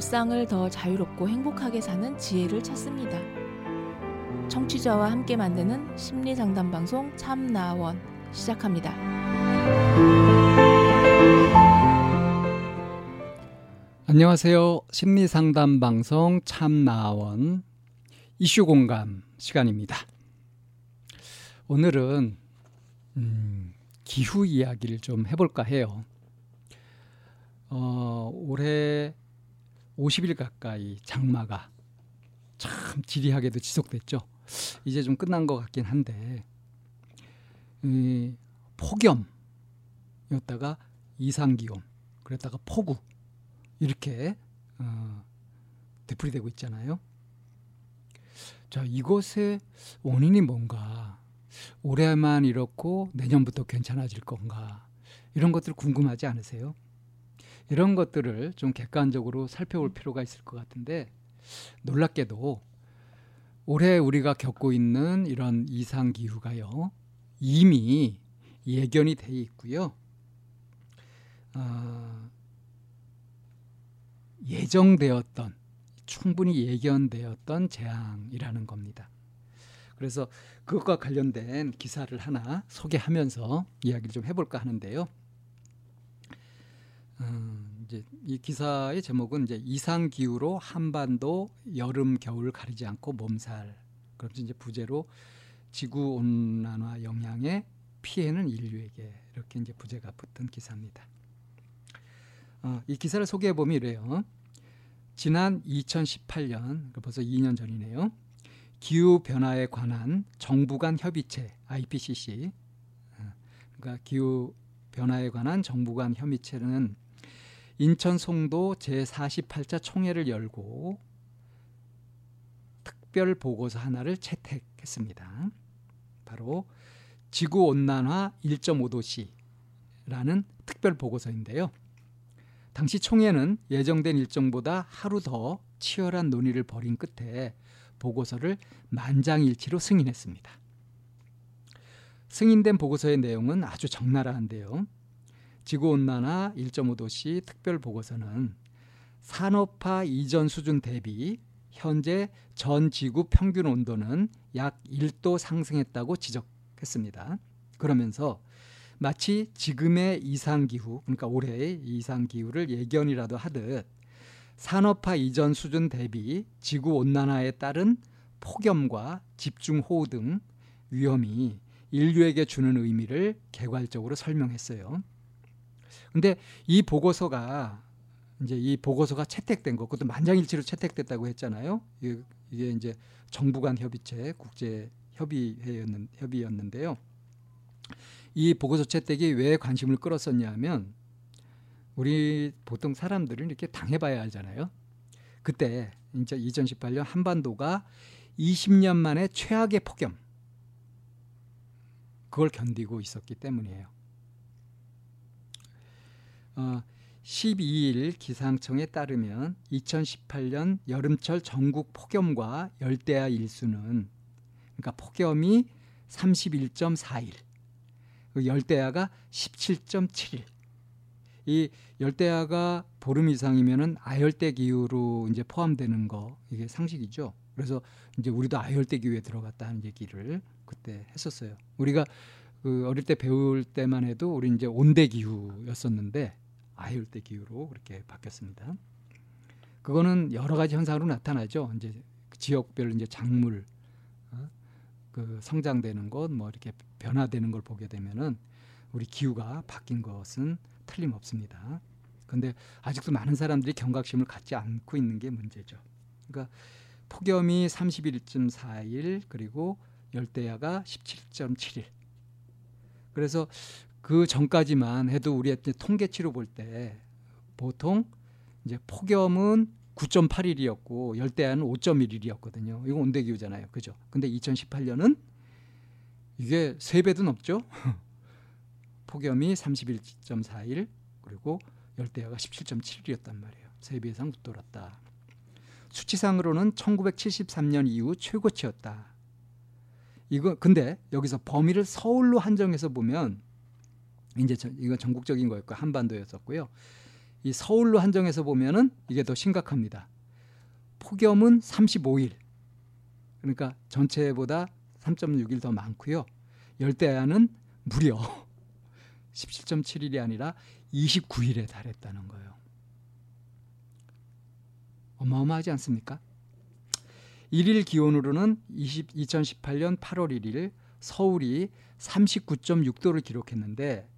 일상을 더 자유롭고 행복하게 사는 지혜를 찾습니다. 청취자와 함께 만드는 심리 상담 방송 참나원 시작합니다. 안녕하세요. 심리 상담 방송 참나원 이슈 공감 시간입니다. 오늘은 음, 기후 이야기를 좀 해볼까 해요. 어, 올해 50일 가까이 장마가 참 지리하게도 지속됐죠. 이제 좀 끝난 것 같긴 한데 이, 폭염이었다가 이상기온 그랬다가 폭우 이렇게 어, 되풀이되고 있잖아요. 자 이것의 원인이 뭔가 올해만 이렇고 내년부터 괜찮아질 건가 이런 것들 궁금하지 않으세요? 이런 것들을 좀 객관적으로 살펴볼 필요가 있을 것 같은데 놀랍게도 올해 우리가 겪고 있는 이런 이상 기후가요 이미 예견이 돼 있고요. 어, 예정되었던 충분히 예견되었던 재앙이라는 겁니다. 그래서 그것과 관련된 기사를 하나 소개하면서 이야기를 좀 해볼까 하는데요. 음, 이제 이 기사의 제목은 이제 이상 기후로 한반도 여름 겨울 가리지 않고 몸살. 그럼 이제 부제로 지구 온난화 영향의 피해는 인류에게 이렇게 이제 부제가 붙은 기사입니다. 어, 이 기사를 소개해 보면 이래요. 지난 2018년 벌써 2년 전이네요. 기후 변화에 관한 정부 간 협의체 IPCC 어, 그러니까 기후 변화에 관한 정부 간 협의체는 인천 송도 제48차 총회를 열고 특별 보고서 하나를 채택했습니다. 바로 지구 온난화 1.5도씨라는 특별 보고서인데요. 당시 총회는 예정된 일정보다 하루 더 치열한 논의를 벌인 끝에 보고서를 만장일치로 승인했습니다. 승인된 보고서의 내용은 아주 적나라한데요. 지구온난화 1.5도씨 특별 보고서는 산업화 이전 수준 대비 현재 전 지구 평균 온도는 약 1도 상승했다고 지적했습니다. 그러면서 마치 지금의 이상 기후, 그러니까 올해의 이상 기후를 예견이라도 하듯 산업화 이전 수준 대비 지구 온난화에 따른 폭염과 집중호우 등 위험이 인류에게 주는 의미를 개괄적으로 설명했어요. 근데 이 보고서가 이제 이 보고서가 채택된 거, 그것도 만장일치로 채택됐다고 했잖아요. 이게 이제 정부 간 협의체 국제 협의회였는 협의였는데요. 이 보고서 채택이 왜 관심을 끌었었냐면 우리 보통 사람들은 이렇게 당해봐야 알잖아요. 그때 이제 2018년 한반도가 20년 만에 최악의 폭염 그걸 견디고 있었기 때문이에요. 어, 12일 기상청에 따르면 2018년 여름철 전국 폭염과 열대야 일수는 그러니까 폭염이 31.4일, 그 열대야가 17.7일. 이 열대야가 보름 이상이면은 아열대 기후로 이제 포함되는 거 이게 상식이죠. 그래서 이제 우리도 아열대 기후에 들어갔다 하는 얘기를 그때 했었어요. 우리가 그 어릴 때 배울 때만 해도 우리 이제 온대 기후였었는데 아열대 기후로 그렇게 바뀌었습니다. 그거는 여러 가지 현상으로 나타나죠. 이제 지역별 이제 작물 어? 그 성장되는 것 뭐 이렇게 변화되는 걸 보게 되면은 우리 기후가 바뀐 것은 틀림없습니다. 근데 아직도 많은 사람들이 경각심을 갖지 않고 있는 게 문제죠. 그러니까 폭염이 31.4일 그리고 열대야가 17.7일. 그래서 그 전까지만 해도 우리 통계치로 볼 때 보통 이제 폭염은 9.8일이었고 열대야는 5.1일이었거든요. 이거 온대 기후잖아요. 그죠? 근데 2018년은 이게 세 배도 넘죠. 폭염이 31.4일 그리고 열대야가 17.7일이었단 말이에요. 세 배 이상 웃돌았다. 수치상으로는 1973년 이후 최고치였다. 이거 근데 여기서 범위를 서울로 한정해서 보면 이제 저, 이건 전국적인 거였고 한반도였었고요. 이 서울로 한정해서 보면은 이게 더 심각합니다. 폭염은 35일. 그러니까 전체보다 3.6일 더 많고요. 열대야는 무려 17.7일이 아니라 29일에 달했다는 거예요. 어마어마하지 않습니까? 일일 기온으로는 20, 2018년 8월 1일 서울이 39.6도를 기록했는데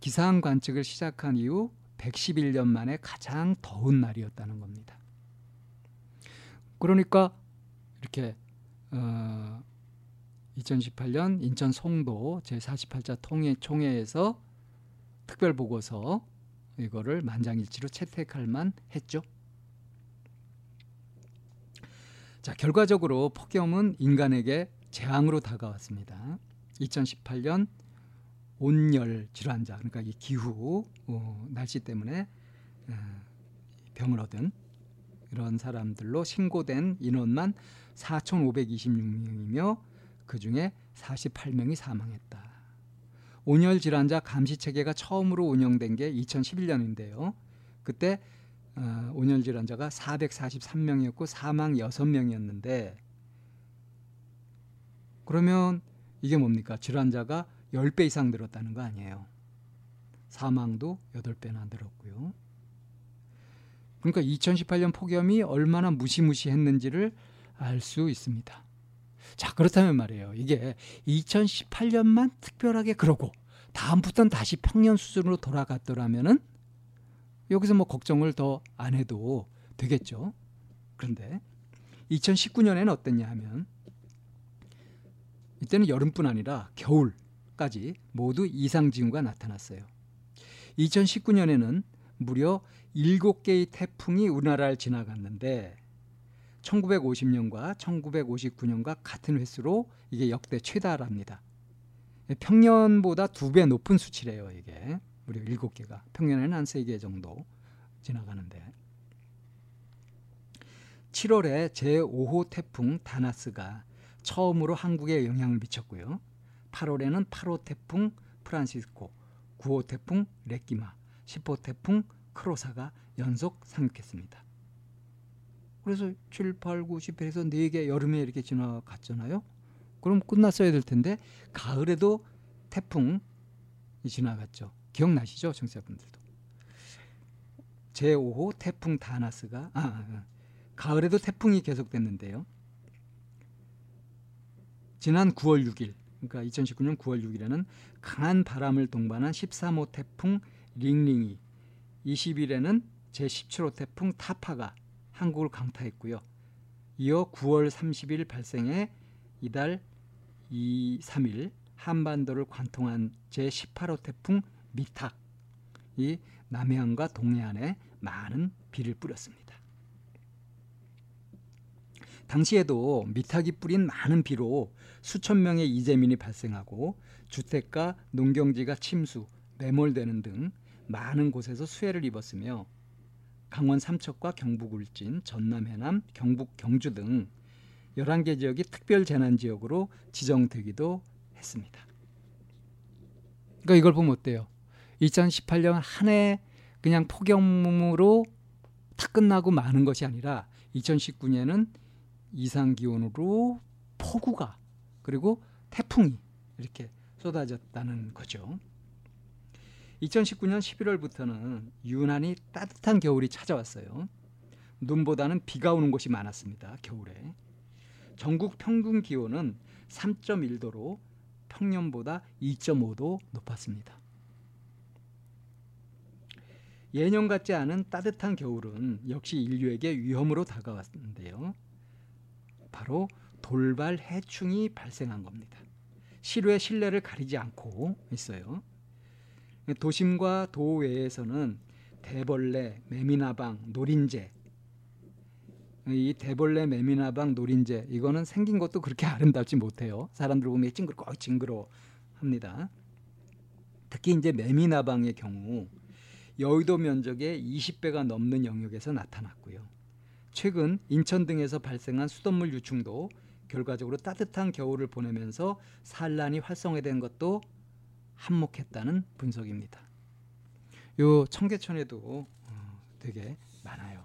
기상 관측을 시작한 이후 111년 만에 가장 더운 날이었다는 겁니다. 그러니까 이렇게 어, 2018년 인천 송도 제48자 통해 총회에서 특별 보고서 이거를 만장일치로 채택할 만 했죠. 자, 결과적으로 폭염은 인간에게 재앙으로 다가왔습니다. 2018년 온열 질환자 그러니까 이 기후 어, 날씨 때문에 어, 병을 얻은 이런 사람들로 신고된 인원만 4,526명이며 그 중에 48명이 사망했다. 온열 질환자 감시 체계가 처음으로 운영된 게 2011년인데요. 그때 어, 온열 질환자가 443명이었고 사망 6명이었는데 그러면 이게 뭡니까? 질환자가 10배 이상 늘었다는 거 아니에요. 사망도 8배나 늘었고요. 그러니까 2018년 폭염이 얼마나 무시무시했는지를 알 수 있습니다. 자, 그렇다면 말이에요. 이게 2018년만 특별하게 그러고 다음부터는 다시 평년 수준으로 돌아갔더라면은 여기서 뭐 걱정을 더 안 해도 되겠죠. 그런데 2019년에는 어땠냐 하면 이때는 여름뿐 아니라 겨울 까지 모두 이상 징후가 나타났어요. 2019년에는 무려 7개의 태풍이 우리나라를 지나갔는데 1950년과 1959년과 같은 횟수로 이게 역대 최다랍니다. 평년보다 두 배 높은 수치래요, 이게. 무려 7개가. 평년에는 한 3개 정도 지나가는데. 7월에 제5호 태풍 다나스가 처음으로 한국에 영향을 미쳤고요. 8월에는 8호 태풍 프란시스코, 9호 태풍 레끼마, 10호 태풍 크로사가 연속 상륙했습니다. 그래서 7, 8, 9, 10 해서 4개 여름에 이렇게 지나갔잖아요. 그럼 끝났어야 될 텐데 가을에도 태풍이 지나갔죠. 기억나시죠? 청취자분들도. 제5호 태풍 다나스가 아, 아, 아, 가을에도 태풍이 계속됐는데요. 지난 9월 6일, 그러니까 2019년 9월 6일에는 강한 바람을 동반한 13호 태풍 링링이, 20일에는 제17호 태풍 타파가 한국을 강타했고요. 이어 9월 30일 발생해 이달 2, 3일 한반도를 관통한 제18호 태풍 미탁이 남해안과 동해안에 많은 비를 뿌렸습니다. 당시에도 미탁이 뿌린 많은 비로 수천 명의 이재민이 발생하고 주택과 농경지가 침수, 매몰되는 등 많은 곳에서 수해를 입었으며 강원 삼척과 경북 울진, 전남 해남, 경북 경주 등 11개 지역이 특별 재난 지역으로 지정되기도 했습니다. 그러니까 이걸 보면 어때요? 2018년 한 해 그냥 폭염으로 다 끝나고 마는 것이 아니라 2019년은 이상 기온으로 폭우가 그리고 태풍이 이렇게 쏟아졌다는 거죠. 2019년 11월부터는 유난히 따뜻한 겨울이 찾아왔어요. 눈보다는 비가 오는 곳이 많았습니다. 겨울에. 전국 평균 기온은 3.1도로 평년보다 2.5도 높았습니다. 예년 같지 않은 따뜻한 겨울은 역시 인류에게 위험으로 다가왔는데요. 바로 돌발 해충이 발생한 겁니다. 실외 실내를 가리지 않고 있어요. 도심과 도외에서는 대벌레, 매미나방, 노린재 이 대벌레, 매미나방, 노린재 이거는 생긴 것도 그렇게 아름답지 못해요. 사람들 보면 징그러 징그러 합니다. 특히 이제 매미나방의 경우 여의도 면적의 20배가 넘는 영역에서 나타났고요. 최근 인천 등에서 발생한 수돗물 유충도 결과적으로 따뜻한 겨울을 보내면서 산란이 활성화된 것도 한몫했다는 분석입니다. 요 청계천에도 어, 되게 많아요.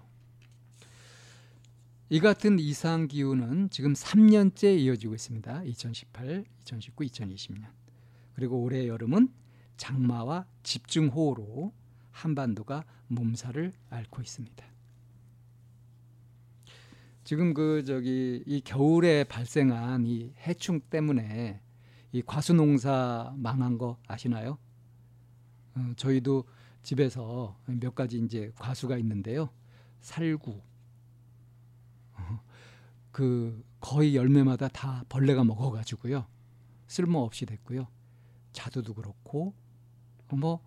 이 같은 이상 기후는 지금 3년째 이어지고 있습니다. 2018, 2019, 2020년. 그리고 올해 여름은 장마와 집중호우로 한반도가 몸살을 앓고 있습니다. 지금 그 저기 이 겨울에 발생한 이 해충 때문에 이 과수 농사 망한 거 아시나요? 어, 저희도 집에서 몇 가지 이제 과수가 있는데요. 살구, 그 거의 열매마다 다 벌레가 먹어가지고요 쓸모없이 됐고요 자두도 그렇고 뭐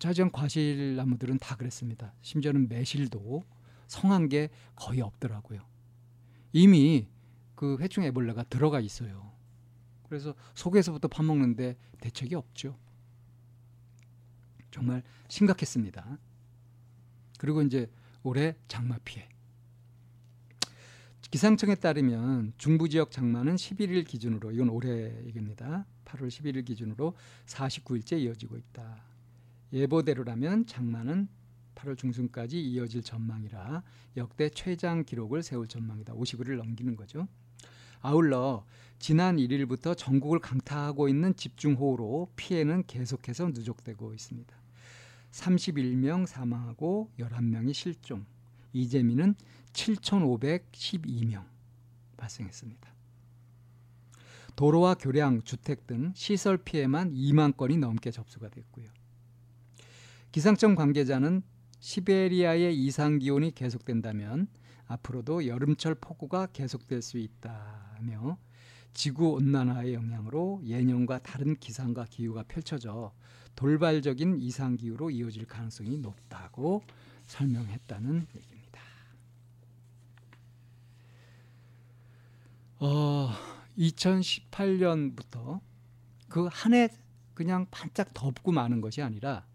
자전 과실 나무들은 다 그랬습니다 심지어는 매실도 성한 게 거의 없더라고요. 이미 그 회충 애벌레가 들어가 있어요. 그래서 속에서부터 파먹는데 대책이 없죠. 정말 심각했습니다. 그리고 이제 올해 장마 피해. 기상청에 따르면 중부 지역 장마는 11일 기준으로 이건 올해 얘기입니다. 8월 11일 기준으로 49일째 이어지고 있다. 예보대로라면 장마는 8월 중순까지 이어질 전망이라 역대 최장 기록을 세울 전망이다. 50일을 넘기는 거죠. 아울러 지난 1일부터 전국을 강타하고 있는 집중호우로 피해는 계속해서 누적되고 있습니다. 31명 사망하고 11명이 실종. 이재민은 7,512명 발생했습니다. 도로와 교량, 주택 등 시설 피해만 2만 건이 넘게 접수가 됐고요. 기상청 관계자는 시베리아의 이상 기온이 계속된다면 앞으로도 여름철 폭우가 계속될 수 있다며 지구 온난화의 영향으로 예년과 다른 기상과 기후가 펼쳐져 돌발적인 이상 기후로 이어질 가능성이 높다고 설명했다는 얘기입니다. 어, 2018년부터 그 한 해 그냥 반짝 덮고 마는 것이 아니라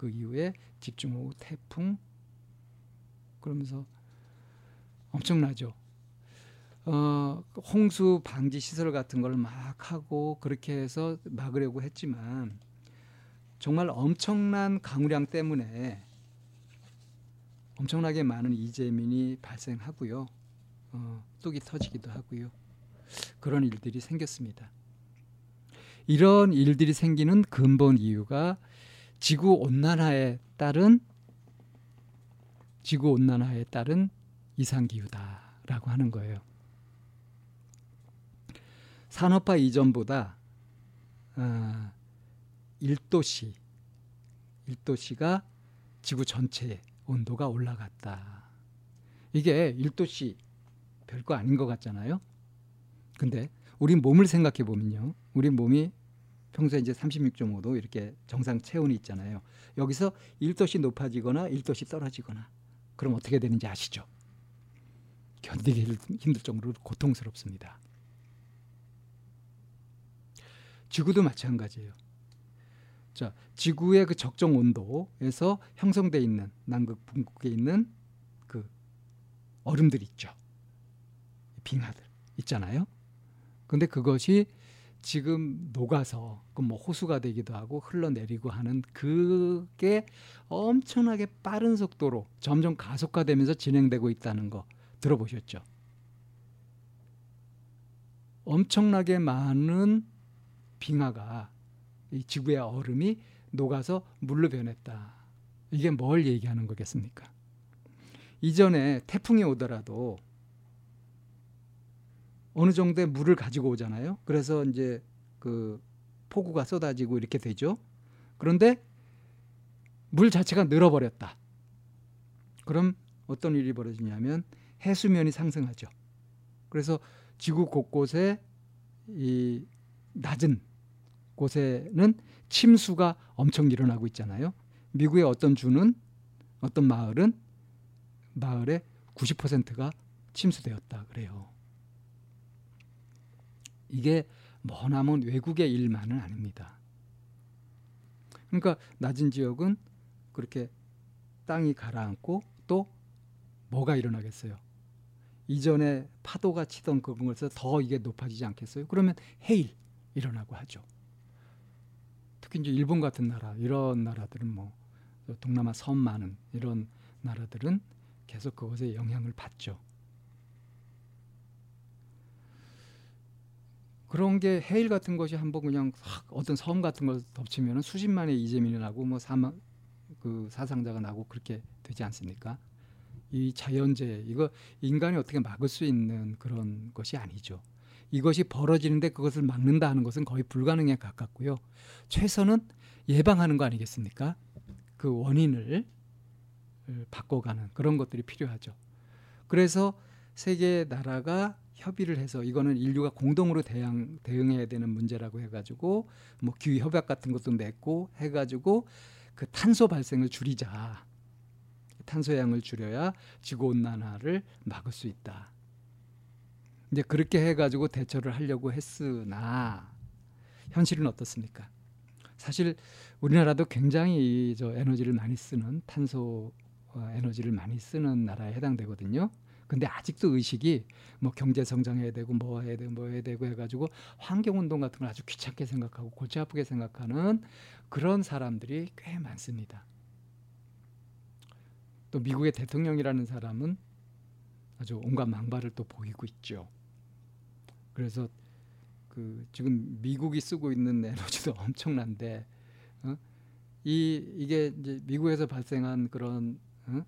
그 이후에 집중호우, 태풍 그러면서 엄청나죠. 어, 홍수 방지 시설 같은 걸 막 하고 그렇게 해서 막으려고 했지만 정말 엄청난 강우량 때문에 엄청나게 많은 이재민이 발생하고요. 어, 뚝이 터지기도 하고요. 그런 일들이 생겼습니다. 이런 일들이 생기는 근본 이유가 지구 온난화에 따른 지구 온난화에 따른 이상 기후다라고 하는 거예요. 산업화 이전보다 어, 1도씨 1도씨가 지구 전체 온도가 올라갔다. 이게 1도씨 별거 아닌 것 같잖아요. 근데 우리 몸을 생각해 보면요. 우리 몸이 평소에 이제 36.5도 이렇게 정상 체온이 있잖아요. 여기서 1도씩 높아지거나 1도씩 떨어지거나 그럼 어떻게 되는지 아시죠? 견디기 힘들 정도로 고통스럽습니다. 지구도 마찬가지예요. 자, 지구의 그 적정 온도에서 형성돼 있는 남극, 북극에 있는 그 얼음들 있죠. 빙하들 있잖아요. 근데 그것이 지금 녹아서 그뭐 호수가 되기도 하고 흘러내리고 하는 그게 엄청나게 빠른 속도로 점점 가속화되면서 진행되고 있다는 거 들어보셨죠? 엄청나게 많은 빙하가 이 지구의 얼음이 녹아서 물로 변했다. 이게 뭘 얘기하는 거겠습니까? 이전에 태풍이 오더라도 어느 정도의 물을 가지고 오잖아요. 그래서 이제 그 폭우가 쏟아지고 이렇게 되죠. 그런데 물 자체가 늘어버렸다. 그럼 어떤 일이 벌어지냐면 해수면이 상승하죠. 그래서 지구 곳곳에 이 낮은 곳에는 침수가 엄청 일어나고 있잖아요. 미국의 어떤 주는 어떤 마을은 마을의 90%가 침수되었다 그래요. 이게 머나먼 외국의 일만은 아닙니다. 그러니까 낮은 지역은 그렇게 땅이 가라앉고 또 뭐가 일어나겠어요? 이전에 파도가 치던 그것에서 더 이게 높아지지 않겠어요? 그러면 해일 일어나고 하죠. 특히 이제 일본 같은 나라 이런 나라들은 뭐 동남아 섬 많은 이런 나라들은 계속 그것에 영향을 받죠. 그런 게 해일 같은 것이 한번 그냥 어떤 섬 같은 걸 덮치면 수십만의 이재민이 나고 뭐 사망 그 사상자가 나고 그렇게 되지 않습니까? 이 자연재해 이거 인간이 어떻게 막을 수 있는 그런 것이 아니죠. 이것이 벌어지는데 그것을 막는다 하는 것은 거의 불가능에 가깝고요. 최선은 예방하는 거 아니겠습니까? 그 원인을 바꿔가는 그런 것들이 필요하죠. 그래서 세계 나라가 협의를 해서 이거는 인류가 공동으로 대응, 대응해야 되는 문제라고 해가지고 뭐 기후 협약 같은 것도 맺고 해가지고 그 탄소 발생을 줄이자. 탄소 양을 줄여야 지구 온난화를 막을 수 있다. 이제 그렇게 해가지고 대처를 하려고 했으나 현실은 어떻습니까? 사실 우리나라도 굉장히 저 에너지를 많이 쓰는 탄소 에너지를 많이 쓰는 나라에 해당되거든요. 근데 아직도 의식이 뭐 경제 성장해야 되고 뭐 해야 되고 뭐 해야 되고 해가지고 환경 운동 같은 걸 아주 귀찮게 생각하고 골치 아프게 생각하는 그런 사람들이 꽤 많습니다. 또 미국의 대통령이라는 사람은 아주 온갖 망발을 또 보이고 있죠. 그래서 그 지금 미국이 쓰고 있는 에너지도 엄청난데 어? 이 이게 이제 미국에서 발생한 그런 어?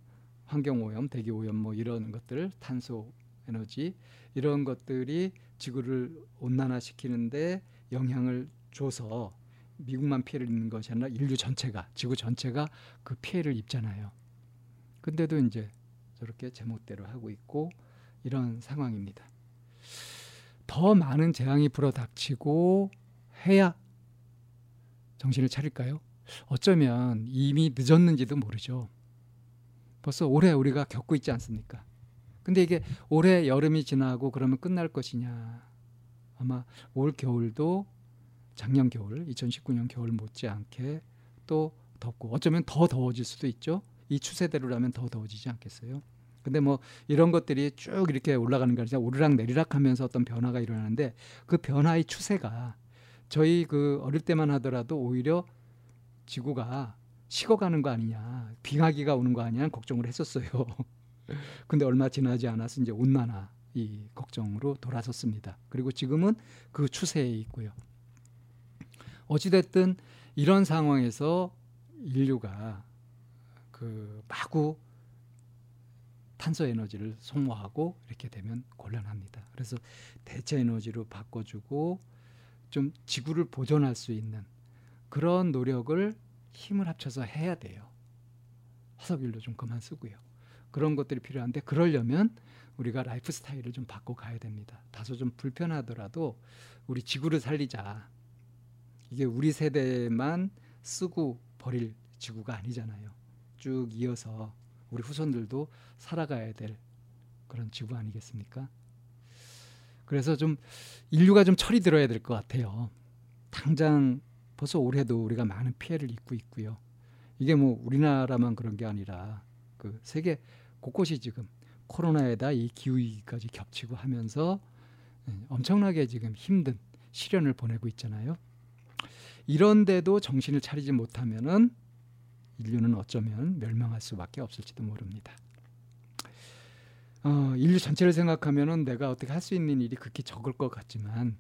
환경 오염, 대기 오염 뭐 이런 것들, 탄소 에너지 이런 것들이 지구를 온난화시키는데 영향을 줘서 미국만 피해를 입는 것이 아니라 인류 전체가 지구 전체가 그 피해를 입잖아요. 근데도 이제 저렇게 제멋대로 하고 있고 이런 상황입니다. 더 많은 재앙이 불어닥치고 해야 정신을 차릴까요? 어쩌면 이미 늦었는지도 모르죠. 벌써 올해 우리가 겪고 있지 않습니까? 근데 이게 올해 여름이 지나고 그러면 끝날 것이냐? 아마 올 겨울도 작년 겨울, 2019년 겨울 못지않게 또 덥고 어쩌면 더 더워질 수도 있죠. 이 추세대로라면 더 더워지지 않겠어요? 근데 뭐 이런 것들이 쭉 이렇게 올라가는 게 아니라 오르락 내리락 하면서 어떤 변화가 일어나는데 그 변화의 추세가 저희 그 어릴 때만 하더라도 오히려 지구가 식어가는 거 아니냐 빙하기가 오는 거 아니냐 걱정을 했었어요. 근데 얼마 지나지 않아서 이제 온난화 이 걱정으로 돌아섰습니다. 그리고 지금은 그 추세에 있고요. 어찌됐든 이런 상황에서 인류가 그 마구 탄소 에너지를 소모하고 이렇게 되면 곤란합니다. 그래서 대체 에너지로 바꿔주고 좀 지구를 보존할 수 있는 그런 노력을 힘을 합쳐서 해야 돼요. 화석연료 좀 그만 쓰고요. 그런 것들이 필요한데 그러려면 우리가 라이프 스타일을 좀 바꿔 가야 됩니다. 다소 좀 불편하더라도 우리 지구를 살리자. 이게 우리 세대만 쓰고 버릴 지구가 아니잖아요. 쭉 이어서 우리 후손들도 살아가야 될 그런 지구 아니겠습니까? 그래서 좀 인류가 좀 철이 들어야 될 것 같아요. 당장 벌써 올해도 우리가 많은 피해를 입고 있고요. 이게 뭐 우리나라만 그런 게 아니라 그 세계 곳곳이 지금 코로나에다 이 기후 위기까지 겹치고 하면서 예, 엄청나게 지금 힘든 시련을 보내고 있잖아요. 이런데도 정신을 차리지 못하면은 인류는 어쩌면 멸망할 수밖에 없을지도 모릅니다. 어, 인류 전체를 생각하면은 내가 어떻게 할 수 있는 일이 그렇게 적을 것 같지만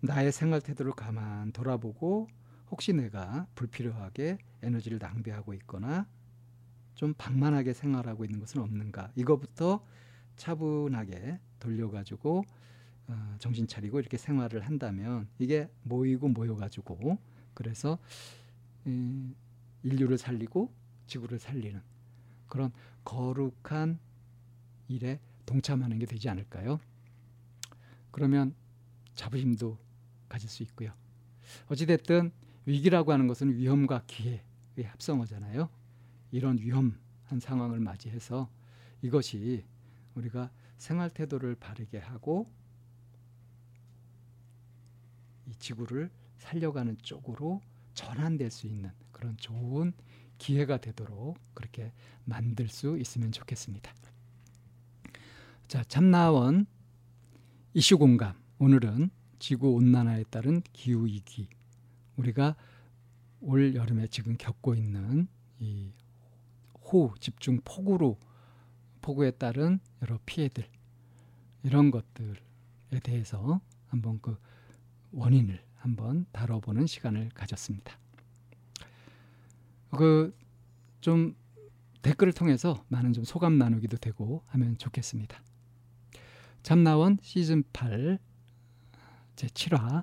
나의 생활 태도를 가만 돌아보고 혹시 내가 불필요하게 에너지를 낭비하고 있거나 좀 방만하게 생활하고 있는 것은 없는가 이거부터 차분하게 돌려가지고 어, 정신 차리고 이렇게 생활을 한다면 이게 모이고 모여가지고 그래서 음, 인류를 살리고 지구를 살리는 그런 거룩한 일에 동참하는 게 되지 않을까요? 그러면 자부심도 가질 수 있고요. 어찌됐든 위기라고 하는 것은 위험과 기회의 합성어잖아요. 이런 위험한 상황을 맞이해서 이것이 우리가 생활 태도를 바르게 하고 이 지구를 살려가는 쪽으로 전환될 수 있는 그런 좋은 기회가 되도록 그렇게 만들 수 있으면 좋겠습니다. 자, 참나원 이슈 공감. 오늘은 지구 온난화에 따른 기후 위기. 우리가 올 여름에 지금 겪고 있는 이 호우, 집중 폭우로 폭우에 따른 여러 피해들 이런 것들에 대해서 한번 그 원인을 한번 다뤄보는 시간을 가졌습니다. 그 좀 댓글을 통해서 많은 좀 소감 나누기도 되고 하면 좋겠습니다. 참나원 시즌 8 제 7화